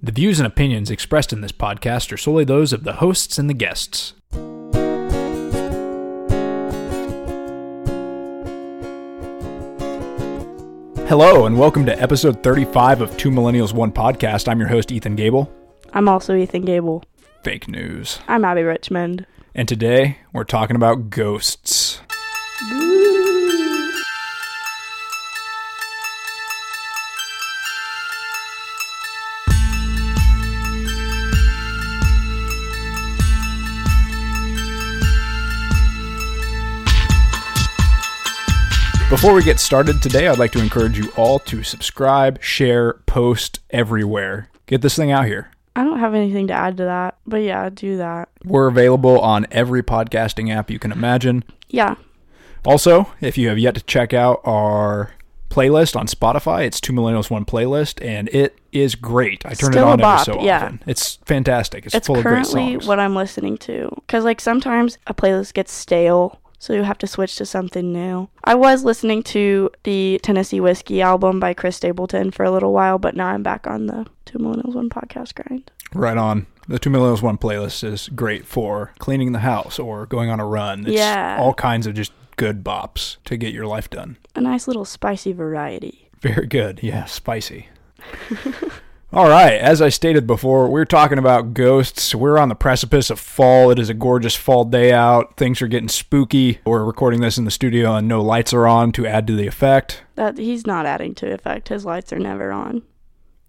The views and opinions expressed in this podcast are solely those of the hosts and the guests. Hello, and welcome to episode 35 of Two Millennials One Podcast. I'm your host, Ethan Gable. I'm also Ethan Gable. Fake news. I'm Abby Richmond. And today, we're talking about ghosts. Before we get started today, I'd like to encourage you all to subscribe, share, post everywhere. Get this thing out here. I don't have anything to add to that, but yeah, do that. We're available on every podcasting app you can imagine. Yeah. Also, if you have yet to check out our playlist on Spotify, it's Two Millennials One playlist, and it is great. I turn Still it on every so yeah. often. It's fantastic. It's, It's full of great songs. currently what I'm listening to. Because, like, sometimes a playlist gets stale, so you have to switch to something new. I was listening to the Tennessee Whiskey album by Chris Stapleton for a little while, but now I'm back on the Two Millennials One podcast grind. Right on. The Two Millennials One playlist is great for cleaning the house or going on a run. It's Yeah. all kinds of just good bops to get your life done. A nice little spicy variety. Very good. Yeah, spicy. All right. As I stated before, we're talking about ghosts. We're on the precipice of fall. It is a gorgeous fall day out. Things are getting spooky. We're recording this in the studio and no lights are on to add to the effect. That He's not adding to effect. His lights are never on.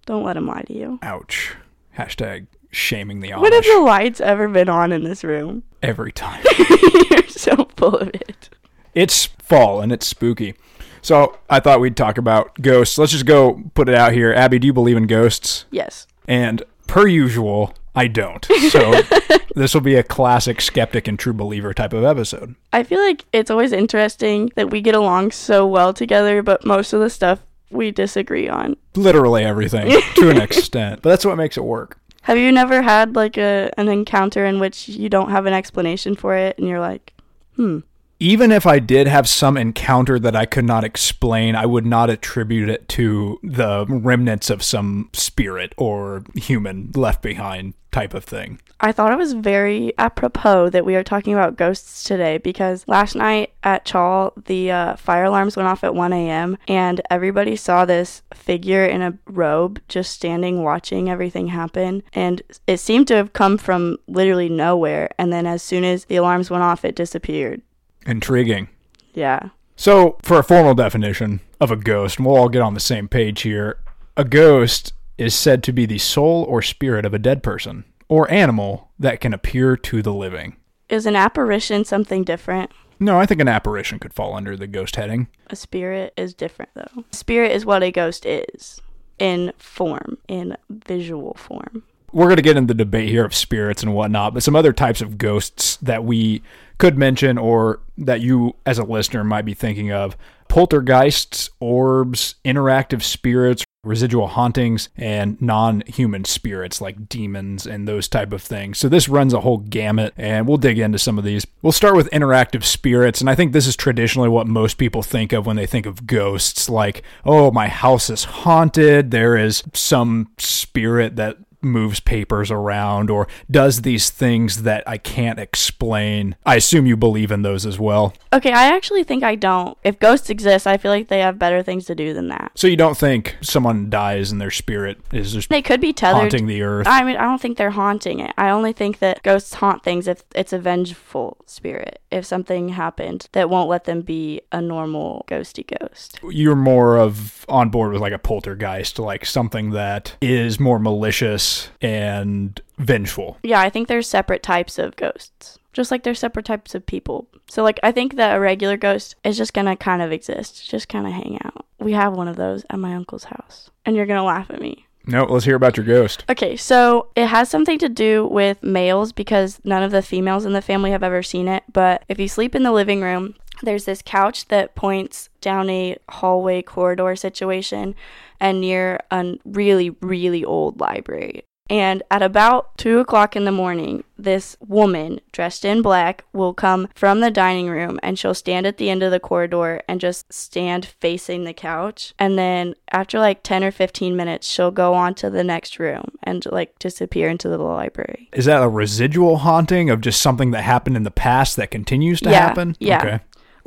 Don't let him lie to you. Ouch. Hashtag shaming the When have the lights ever been on in this room? every time. You're so full of it. it's fall and it's spooky. So I thought we'd talk about ghosts. Let's just go put it out here. Abby, do you believe in ghosts? Yes. And per usual, I don't. So this will be a classic skeptic and true believer type of episode. I feel like it's always interesting that we get along so well together, but most of the stuff we disagree on. Literally everything to an extent. But that's what makes it work. Have you never had like a an encounter in which you don't have an explanation for it and you're like, hmm, Even if I did have some encounter that I could not explain, I would not attribute it to the remnants of some spirit or human left behind type of thing. I thought it was very apropos that we are talking about ghosts today because last night at Chaw, the uh, fire alarms went off at 1 a.m. and everybody saw this figure in a robe just standing watching everything happen. And it seemed to have come from literally nowhere. And then as soon as the alarms went off, it disappeared. Intriguing. Yeah. So, for a formal definition of a ghost, and we'll all get on the same page here, a ghost is said to be the soul or spirit of a dead person or animal that can appear to the living. Is an apparition something different? No, I think an apparition could fall under the ghost heading. A spirit is different though. Spirit is what a ghost is in form, in visual form. We're going to get into the debate here of spirits and whatnot, but some other types of ghosts that we could mention or that you as a listener might be thinking of poltergeists, orbs, interactive spirits, residual hauntings, and non-human spirits like demons and those type of things. So this runs a whole gamut and we'll dig into some of these. We'll start with interactive spirits and I think this is traditionally what most people think of when they think of ghosts like, "Oh, my house is haunted. There is some spirit that moves papers around or does these things that I can't explain. I assume you believe in those as well. Okay, I actually think I don't. If ghosts exist, I feel like they have better things to do than that. So you don't think someone dies and their spirit is just They could be tethered. haunting the earth? I mean, I don't think they're haunting it. I only think that ghosts haunt things if it's a vengeful spirit. If something happened that won't let them be a normal ghosty ghost. You're more of on board with like a poltergeist, like something that is more malicious and vengeful. Yeah, I think there's separate types of ghosts. Just like there's separate types of people. So like I think that a regular ghost is just gonna kind of exist, just kind of hang out. We have one of those at my uncle's house. And you're gonna laugh at me. No, let's hear about your ghost. Okay, so it has something to do with males because none of the females in the family have ever seen it. But if you sleep in the living room, there's this couch that points down a hallway corridor situation and near a really, really old library. And at about two o'clock in the morning, this woman dressed in black will come from the dining room and she'll stand at the end of the corridor and just stand facing the couch. And then after like 10 or 15 minutes, she'll go on to the next room and like disappear into the library. Is that a residual haunting of just something that happened in the past that continues to Yeah, happen? yeah. Okay.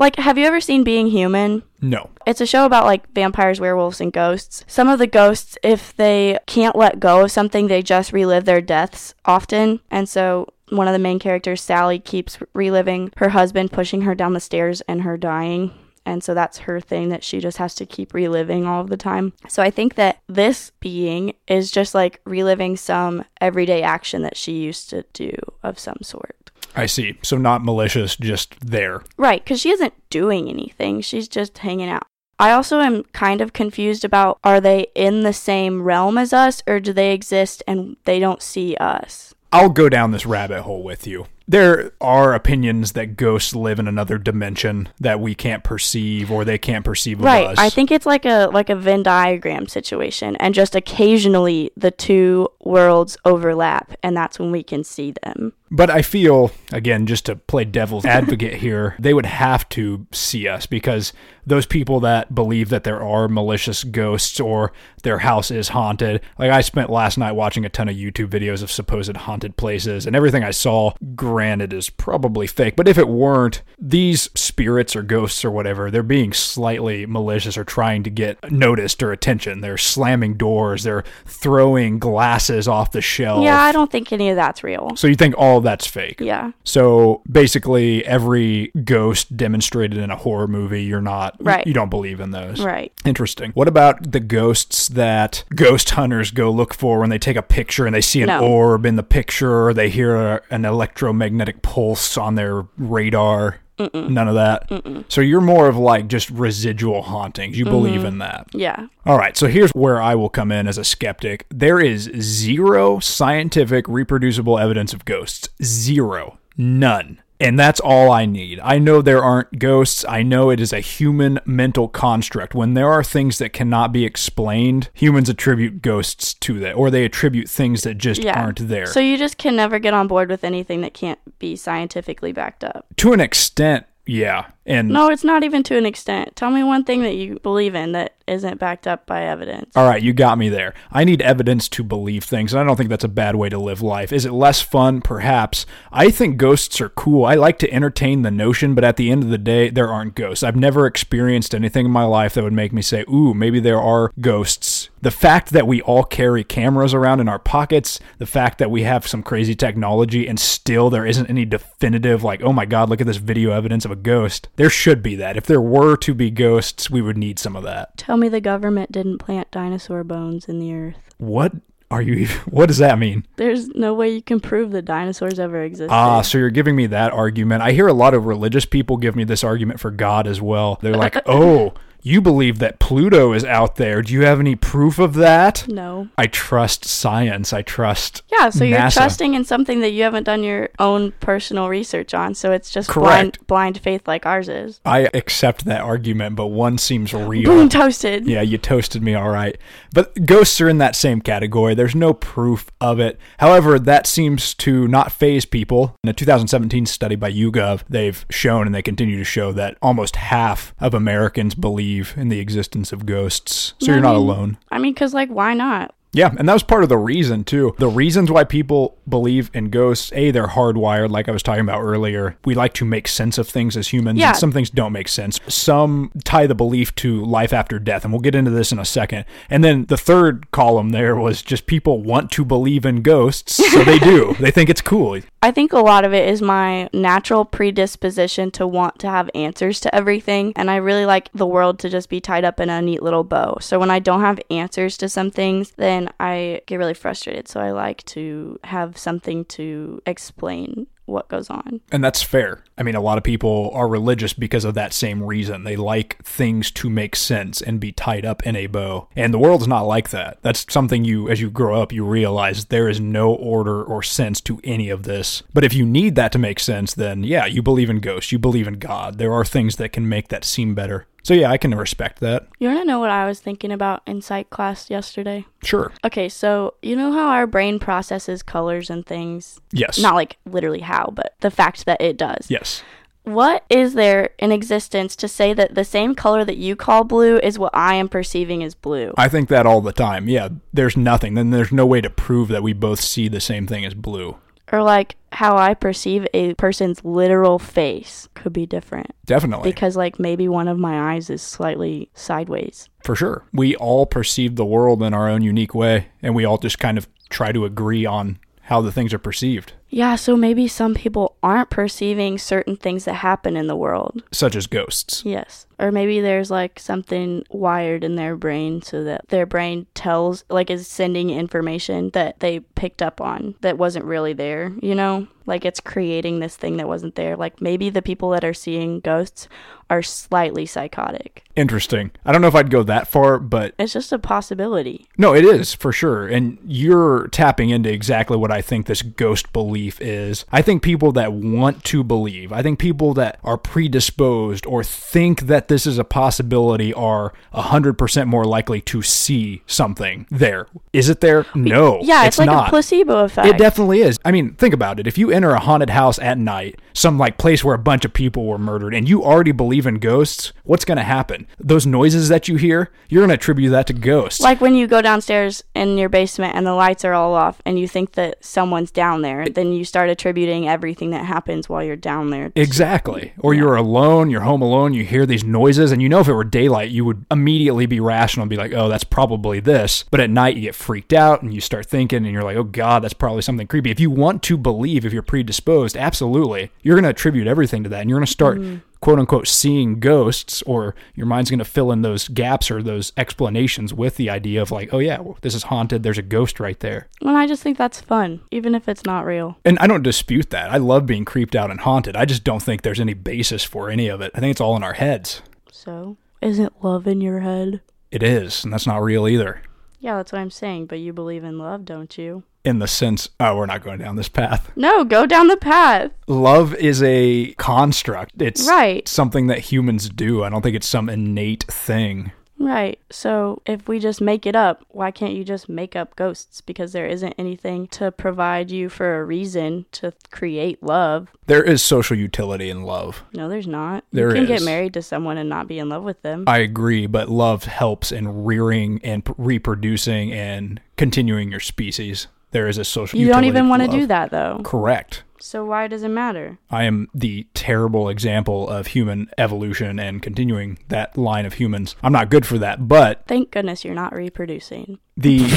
Like, have you ever seen Being Human? No. It's a show about like vampires, werewolves, and ghosts. Some of the ghosts, if they can't let go of something, they just relive their deaths often. And so one of the main characters, Sally, keeps reliving her husband pushing her down the stairs and her dying. And so that's her thing that she just has to keep reliving all of the time. So I think that this being is just like reliving some everyday action that she used to do of some sort. I see. So not malicious, just there. Right, because she isn't doing anything. She's just hanging out. I also am kind of confused about are they in the same realm as us or do they exist and they don't see us? I'll go down this rabbit hole with you. There are opinions that ghosts live in another dimension that we can't perceive or they can't perceive Right. us. I think it's like a like a Venn diagram situation and just occasionally the two worlds overlap and that's when we can see them. But I feel, again, just to play devil's advocate here, they would have to see us because those people that believe that there are malicious ghosts or their house is haunted, like I spent last night watching a ton of YouTube videos of supposed haunted places, and everything I saw, granted, is probably fake. But if it weren't, these spirits or ghosts or whatever, they're being slightly malicious or trying to get noticed or attention. They're slamming doors, they're throwing glasses off the shelf. Yeah, I don't think any of that's real. So you think all that's fake? Yeah. So basically, every ghost demonstrated in a horror movie, you're not, Right. you don't believe in those. Right. Interesting. What about the ghosts that ghost hunters go look for when they take a picture and they see an No. orb in the picture or they hear an electromagnetic pulse on their radar? None of that. So you're more of like just residual hauntings. You believe mm-hmm. in that. Yeah. All right, so here's where I will come in as a skeptic. There is zero scientific reproducible evidence of ghosts. Zero. None. And that's all I need. I know there aren't ghosts. I know it is a human mental construct. When there are things that cannot be explained, humans attribute ghosts to that, or they attribute things that just Yeah. aren't there. So you just can never get on board with anything that can't be scientifically backed up. to an extent, yeah. And No, it's not even to an extent. Tell me one thing that you believe in that isn't backed up by evidence. All right, you got me there. I need evidence to believe things, and I don't think that's a bad way to live life. Is it less fun? Perhaps. I think ghosts are cool. I like to entertain the notion, but at the end of the day, there aren't ghosts. I've never experienced anything in my life that would make me say, ooh, maybe there are ghosts. The fact that we all carry cameras around in our pockets, the fact that we have some crazy technology and still there isn't any definitive, like, oh my God, look at this video evidence of a ghost. There should be that. If there were to be ghosts, we would need some of that. Tell me the government didn't plant dinosaur bones in the earth. What are you? What does that mean? There's no way you can prove that dinosaurs ever existed. Ah, so you're giving me that argument. I hear a lot of religious people give me this argument for God as well. They're like, "Oh, you believe that Pluto is out there. Do you have any proof of that?" no. I trust science. I trust Yeah, so you're NASA. trusting in something that you haven't done your own personal research on, so it's just Correct. blind blind faith like ours is. I accept that argument, but one seems real. Boom toasted. Yeah, you toasted me all right. But ghosts are in that same category. There's no proof of it. However, that seems to not phase people. In a 2017 study by YouGov, they've shown and they continue to show that almost half of Americans believe in the existence of ghosts. So I you're not mean- alone. I mean, cause like, why not? Yeah, and that was part of the reason too. The reasons why people believe in ghosts, A, they're hardwired, like I was talking about earlier. We like to make sense of things as humans, Yeah. and some things don't make sense. Some tie the belief to life after death, and we'll get into this in a second. And then the third column there was just people want to believe in ghosts, so they do. They think it's cool. I think a lot of it is my natural predisposition to want to have answers to everything. And I really like the world to just be tied up in a neat little bow. So when I don't have answers to some things, then I get really frustrated. So I like to have something to explain what goes on. And that's fair. I mean, a lot of people are religious because of that same reason. They like things to make sense and be tied up in a bow. And the world's not like that. That's something you, as you grow up, you realize there is no order or sense to any of this. But if you need that to make sense, then yeah, you believe in ghosts, you believe in God. There are things that can make that seem better. So yeah, I can respect that. You want to know what I was thinking about in psych class yesterday? Sure. Okay, so you know how our brain processes colors and things? Yes. Not like literally how, but the fact that it does. Yes. What is there in existence to say that the same color that you call blue is what I am perceiving as blue? I think that all the time. Yeah, there's nothing. Then there's no way to prove that we both see the same thing as blue. Or like how I perceive a person's literal face could be different. Definitely. Because like maybe one of my eyes is slightly sideways. For sure. We all perceive the world in our own unique way, and we all just kind of try to agree on how the things are perceived, Yeah, so maybe some people aren't perceiving certain things that happen in the world. such as ghosts. Yes. Or maybe there's like something wired in their brain so that their brain tells, like, is sending information that they picked up on that wasn't really there, you know? Like it's creating this thing that wasn't there. Like maybe the people that are seeing ghosts are slightly psychotic. Interesting. I don't know if I'd go that far, but It's just a possibility. no, it is for sure. And you're tapping into exactly what I think this ghost belief is. I think people that want to believe, I think people that are predisposed or think that this is a possibility are 100% more likely to see something there. Is it there? No. Yeah, it's, like not. a placebo effect. It definitely is. I mean, think about it. If you enter a haunted house at night, some like place where a bunch of people were murdered, and you already believe in ghosts, what's going to happen? Those noises that you hear, you're going to attribute that to ghosts. Like when you go downstairs in your basement and the lights are all off and you think that someone's down there, then you start attributing everything that happens while you're down there. Exactly. Or you're alone, you're home alone, you hear these noises, and you know if it were daylight, you would immediately be rational and be like, oh, that's probably this. But at night, you get freaked out and you start thinking, and you're like, oh, God, that's probably something creepy. If you want to believe, if you're predisposed, absolutely, you're going to attribute everything to that. And you're going to start, mm-hmm. quote unquote, seeing ghosts, or your mind's going to fill in those gaps or those explanations with the idea of, like, oh, yeah, well, this is haunted. There's a ghost right there. And I just think that's fun, even if it's not real. And I don't dispute that. I love being creeped out and haunted. I just don't think there's any basis for any of it. I think it's all in our heads. So, isn't love in your head? It is, and that's not real either. Yeah, that's what I'm saying, but you believe in love, don't you? In the sense, oh, we're not going down this path. No, go down the path. Love is a construct. It's Right. something that humans do. I don't think it's some innate thing. Right. So, if we just make it up, why can't you just make up ghosts? Because there isn't anything to provide you for a reason to create love. There is social utility in love. No, there's not. There you can get married to someone and not be in love with them. I agree, but love helps in rearing and reproducing and continuing your species. There is a social you don't even want to do that, though. Correct. So, why does it matter? I am the terrible example of human evolution and continuing that line of humans. I'm not good for that, but Thank goodness you're not reproducing. the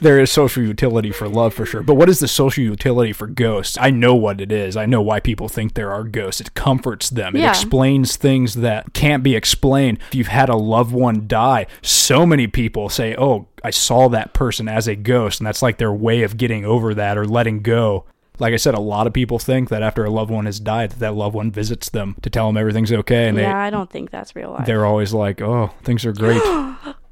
there is social utility for love for sure. But what is the social utility for ghosts? I know what it is. I know why people think there are ghosts. It comforts them. It explains things that can't be explained. If you've had a loved one die, so many people say, "Oh, I saw that person as a ghost," and that's like their way of getting over that or letting go. Like I said, a lot of people think that after a loved one has died, that that loved one visits them to tell them everything's okay, and yeah, I don't think that's real life. they're always like, "Oh, things are great."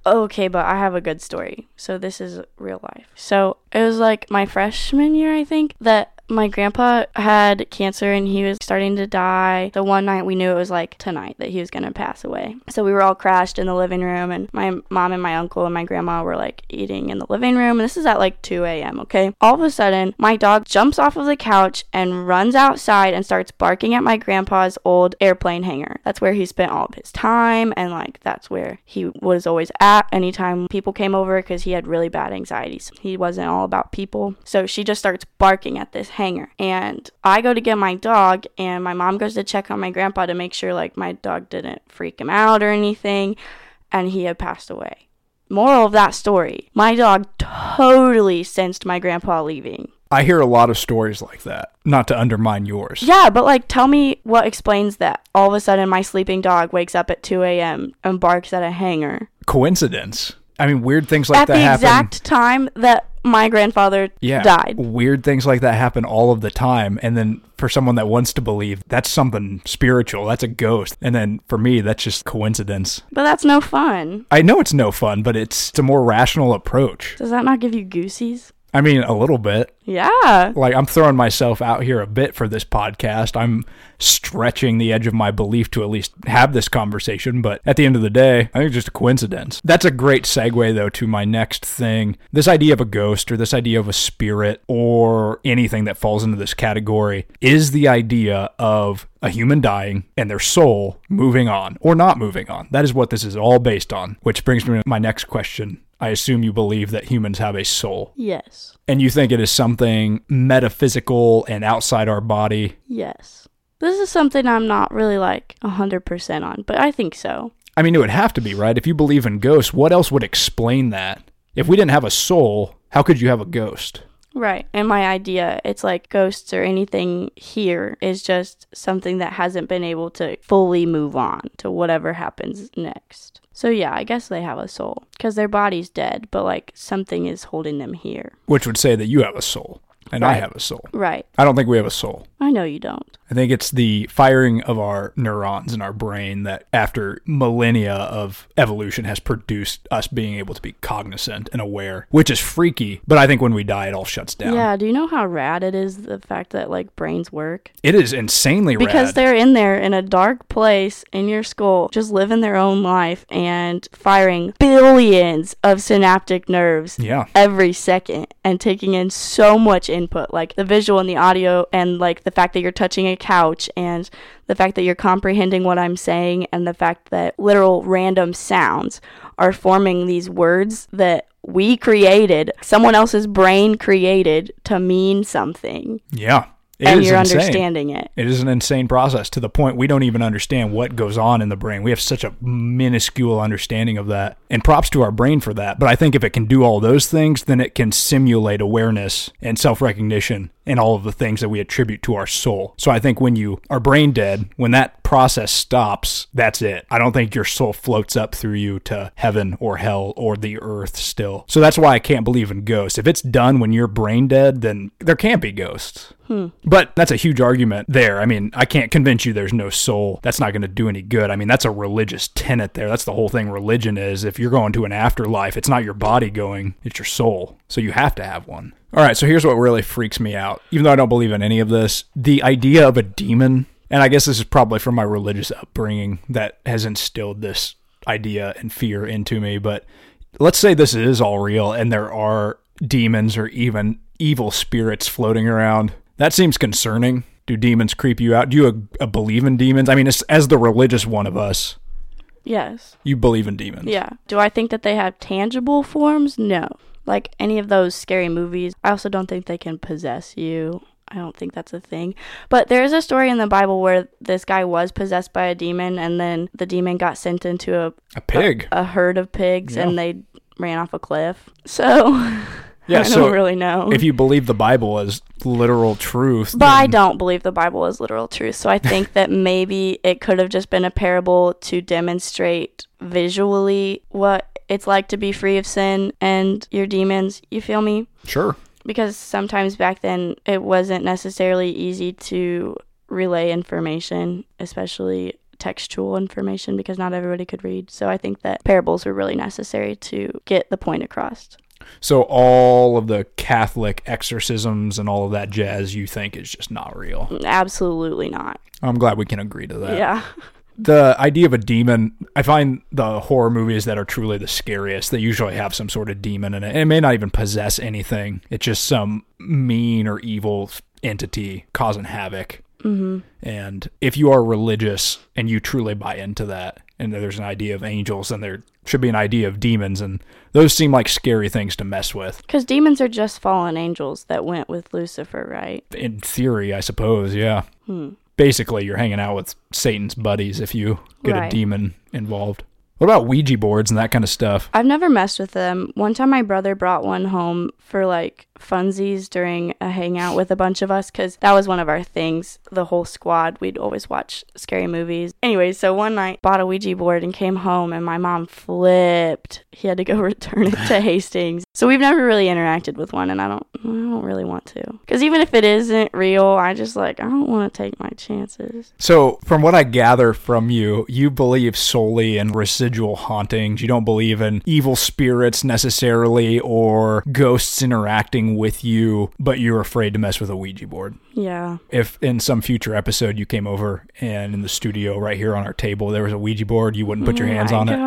Okay, but I have a good story. So this is real life. So it was like my freshman year, I think, that my grandpa had cancer and he was starting to die. The one night we knew it was like tonight that he was going to pass away. So we were all crashed in the living room and my mom and my uncle and my grandma were like eating in the living room. And this is at like 2 a.m., okay? All of a sudden, my dog jumps off of the couch and runs outside and starts barking at my grandpa's old airplane hangar. That's where he spent all of his time and like that's where he was always at anytime people came over because he had really bad anxieties. He wasn't all about people. So she just starts barking at this hangar. And I go to get my dog and my mom goes to check on my grandpa to make sure like my dog didn't freak him out or anything and he had passed away. Moral of that story, my dog totally sensed my grandpa leaving. I hear a lot of stories like that. Not to undermine yours. Yeah, but like, tell me what explains that. All of a sudden, my sleeping dog wakes up at 2 a.m. and barks at a hangar Coincidence. I mean, weird things like at that the exact time that my grandfather yeah, died. Weird things like that happen all of the time. And then for someone that wants to believe, that's something spiritual. That's a ghost. And then for me, that's just coincidence. But that's no fun. I know it's no fun, but it's a more rational approach. Does that not give you goosies? I mean, a little bit. Yeah. Like, I'm throwing myself out here a bit for this podcast. I'm stretching the edge of my belief to at least have this conversation. But at the end of the day, I think it's just a coincidence. That's a great segue, though, to my next thing. This idea of a ghost or this idea of a spirit or anything that falls into this category is the idea of a human dying and their soul moving on or not moving on. That is what this is all based on, which brings me to my next question. I assume you believe that humans have a soul. Yes. And you think it is something metaphysical and outside our body. Yes. This is something I'm not really like 100% on, but I think so. I mean, it would have to be, right? If you believe in ghosts, what else would explain that? If we didn't have a soul, how could you have a ghost? Right. And my idea, it's like ghosts or anything here is just something that hasn't been able to fully move on to whatever happens next. So yeah, I guess they have a soul because their body's dead, but like something is holding them here. Which would say that you have a soul and I have a soul. Right. I don't think we have a soul. I know you don't. I think it's the firing of our neurons in our brain that, after millennia of evolution, has produced us being able to be cognizant and aware, which is freaky. But I think when we die, it all shuts down. Yeah. Do you know how rad it is the fact that like brains work? It is insanely Because rad. Because they're in there in a dark place in your skull, just living their own life and firing billions of synaptic nerves Yeah. every second and taking in so much input like the visual and the audio and like the fact that you're touching a couch and the fact that you're comprehending what I'm saying and the fact that literal random sounds are forming these words that we created someone else's brain created to mean something Yeah. It and you're insane. understanding it It is an insane process to the point we don't even understand what goes on in the brain. We have such a minuscule understanding of that. And props to our brain for that. But I think if it can do all those things, then it can simulate awareness and self recognition and all of the things that we attribute to our soul. So I think when you are brain dead, when that process stops, that's it. I don't think your soul floats up through you to heaven or hell or the earth still. So that's why I can't believe in ghosts. If it's done when you're brain dead, then there can't be ghosts. Hmm. But that's a huge argument there. I mean, I can't convince you there's no soul. That's not going to do any good. I mean, that's a religious tenet there. That's the whole thing religion is. If you're going to an afterlife, it's not your body going, it's your soul. So you have to have one. All right, so here's what really freaks me out. Even though I don't believe in any of this, the idea of a demon, and I guess this is probably from my religious upbringing that has instilled this idea and fear into me, but let's say this is all real and there are demons or even evil spirits floating around. That seems concerning. Do demons creep you out? Do you uh, believe in demons? I mean, as, as the religious one of us, yes you believe in demons. yeah do i think that they have tangible forms no like any of those scary movies i also don't think they can possess you I don't think that's a thing. But there is a story in the Bible where this guy was possessed by a demon and then the demon got sent into a, A pig. a herd of pigs Yeah. and they ran off a cliff. So Yeah, I so don't really know. if you believe the Bible as literal truth, But I don't believe the Bible is literal truth. So I think that maybe it could have just been a parable to demonstrate visually what it's like to be free of sin and your demons. You feel me? Sure. Because sometimes back then it wasn't necessarily easy to relay information, especially textual information, because not everybody could read. So I think that parables were really necessary to get the point across. So all of the Catholic exorcisms and all of that jazz you think is just not real. Absolutely not. I'm glad we can agree to that. Yeah. The idea of a demon i find the horror movies that are truly the scariest they usually have some sort of demon in it. And it may not even possess anything. It's just some mean or evil entity causing havoc. Hmm and if you are religious and you truly buy into that and there's an idea of angels and there should be an idea of demons and those seem like scary things to mess with. Because demons are just fallen angels that went with Lucifer, right? in theory i suppose yeah. Hmm. Basically you're hanging out with satan's buddies if you get a demon involved. What about ouija boards and that kind of stuff? I've never messed with them. One time my brother brought one home for like funsies during a hangout with a bunch of us because that was one of our things. The whole squad, we'd always watch scary movies. Anyway, so one night bought a Ouija board and came home and my mom flipped. He had to go return it to Hastings. So we've never really interacted with one and I don't I don't really want to. Cuz even if it isn't real, I just like I don't want to take my chances. So, from what I gather from you, you believe solely in residual hauntings. You don't believe in evil spirits necessarily or ghosts interacting with you, but you're afraid to mess with a Ouija board. Yeah. If in some future episode you came over and in the studio right here on our table there was a Ouija board, you wouldn't put your Oh hands on it.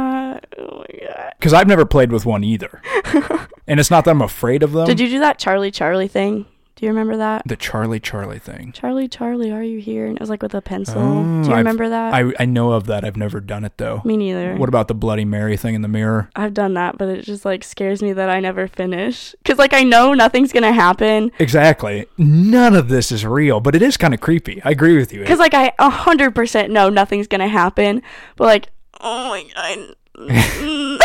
Oh my god. Because I've never played with one either. and it's not that I'm afraid of them. Did you do that Charlie Charlie thing? Do you remember that? the Charlie Charlie thing. Charlie Charlie, are you here? And it was like with a pencil. Oh, do you I've- remember that? I, I know of that. I've never done it though. Me neither. What about the Bloody Mary thing in the mirror? I've done that, but it just like scares me that I never finish. Cause like I know nothing's gonna happen. Exactly. None of this is real, but it is kind of creepy. I agree with you. Cause like I a hundred percent know nothing's gonna happen. But like, oh my god.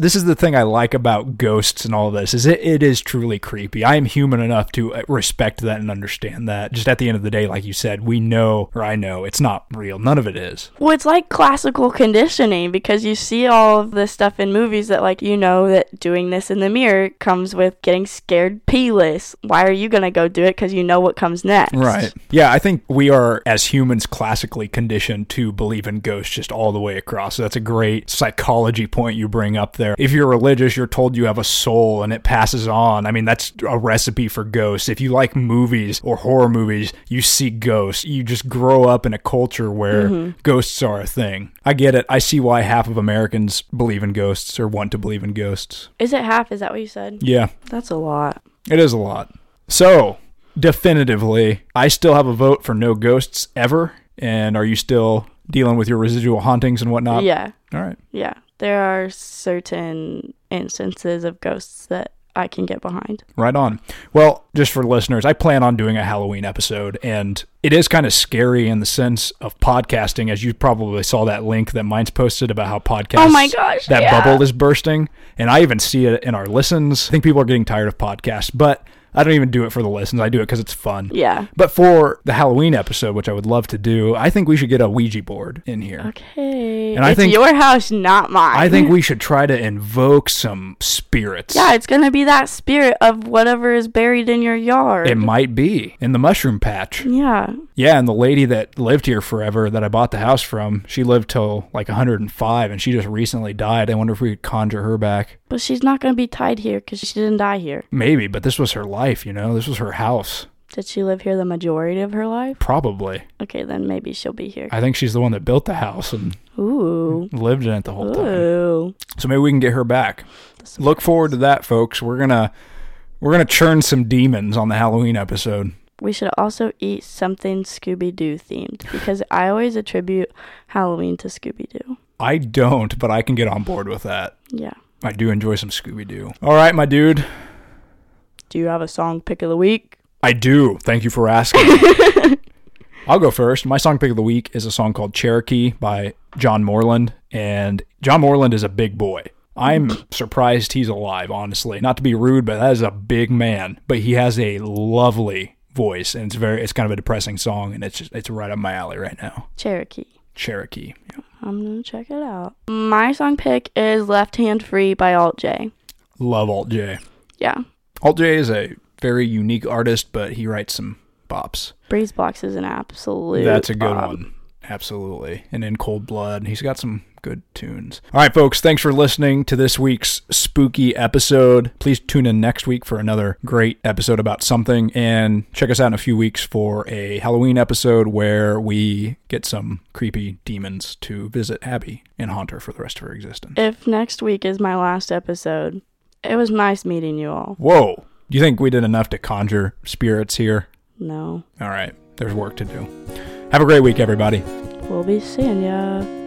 this is the thing I like about ghosts and all this is it, it is truly creepy. I am human enough to uh, respect that and understand that. Just at the end of the day, like you said, we know or I know it's not real. None of it is. Well, it's like classical conditioning because you see all of this stuff in movies that, like, you know that doing this in the mirror comes with getting scared peeless. Why are you going to go do it? Because you know what comes next. Right. Yeah, I think we are as humans classically conditioned to believe in ghosts just all the way across. So that's a great psychology point you bring up there. If you're religious, you're told you have a soul and it passes on. I mean, that's a recipe for ghosts. If you like movies or horror movies, you see ghosts. You just grow up in a culture where mm-hmm. ghosts are a thing. I get it. I see why half of Americans believe in ghosts or want to believe in ghosts. Is it half? Is that what you said? Yeah. That's a lot. It is a lot. So, definitively, I still have a vote for no ghosts ever. And are you still dealing with your residual hauntings and whatnot? yeah. All right. Yeah. There are certain instances of ghosts that I can get behind. Right on. Well, just for listeners, I plan on doing a Halloween episode, and it is kind of scary in the sense of podcasting, as you probably saw that link that mine's posted about how podcasts. Oh my gosh, That yeah. bubble is bursting, and I even see it in our listens. I think people are getting tired of podcasts, but I don't even do it for the listens. I do it because it's fun. Yeah. But for the Halloween episode, which I would love to do, I think we should get a Ouija board in here. Okay. And I it's think- your house, not mine. I think we should try to invoke some spirits. Yeah, it's gonna be that spirit of whatever is buried in your yard. It might be in the mushroom patch. yeah. Yeah, and the lady that lived here forever that I bought the house from, she lived till like 105 and she just recently died. I wonder if we could conjure her back. But she's not gonna be tied here because she didn't die here. Maybe, but this was her life, you know? This was her house. Did she live here the majority of her life? Probably. Okay, then maybe she'll be here. I think she's the one that built the house and Ooh. lived in it the whole time. So maybe we can get her back. Look forward to that, folks. We're gonna we're gonna churn some demons on the Halloween episode. We should also eat something Scooby Doo themed because I always attribute Halloween to Scooby Doo. I don't, but I can get on board with that. Yeah. I do enjoy some Scooby Doo. All right, my dude. Do you have a song pick of the week? I do. Thank you for asking. I'll go first. My song pick of the week is a song called Cherokee by John Moreland. And John Moreland is a big boy. I'm surprised he's alive, honestly. Not to be rude, but that is a big man. But he has a lovely voice, and it's very it's kind of a depressing song, and it's just it's right up my alley right now. Cherokee. Cherokee. Yeah. I'm gonna check it out. My song pick is Left Hand Free by Alt J. Love Alt J. Yeah. Alt J is a very unique artist, but he writes some bops. Breezeblocks is an absolute. That's a good bop. one. Absolutely. And in Cold Blood, he's got some good tunes. All right, folks, thanks for listening to this week's spooky episode. Please tune in next week for another great episode about something. And check us out in a few weeks for a Halloween episode where we get some creepy demons to visit Abby and haunt her for the rest of her existence. If next week is my last episode, it was nice meeting you all. Whoa. Do you think we did enough to conjure spirits here? No. All right, there's work to do. Have a great week, everybody. We'll be seeing ya.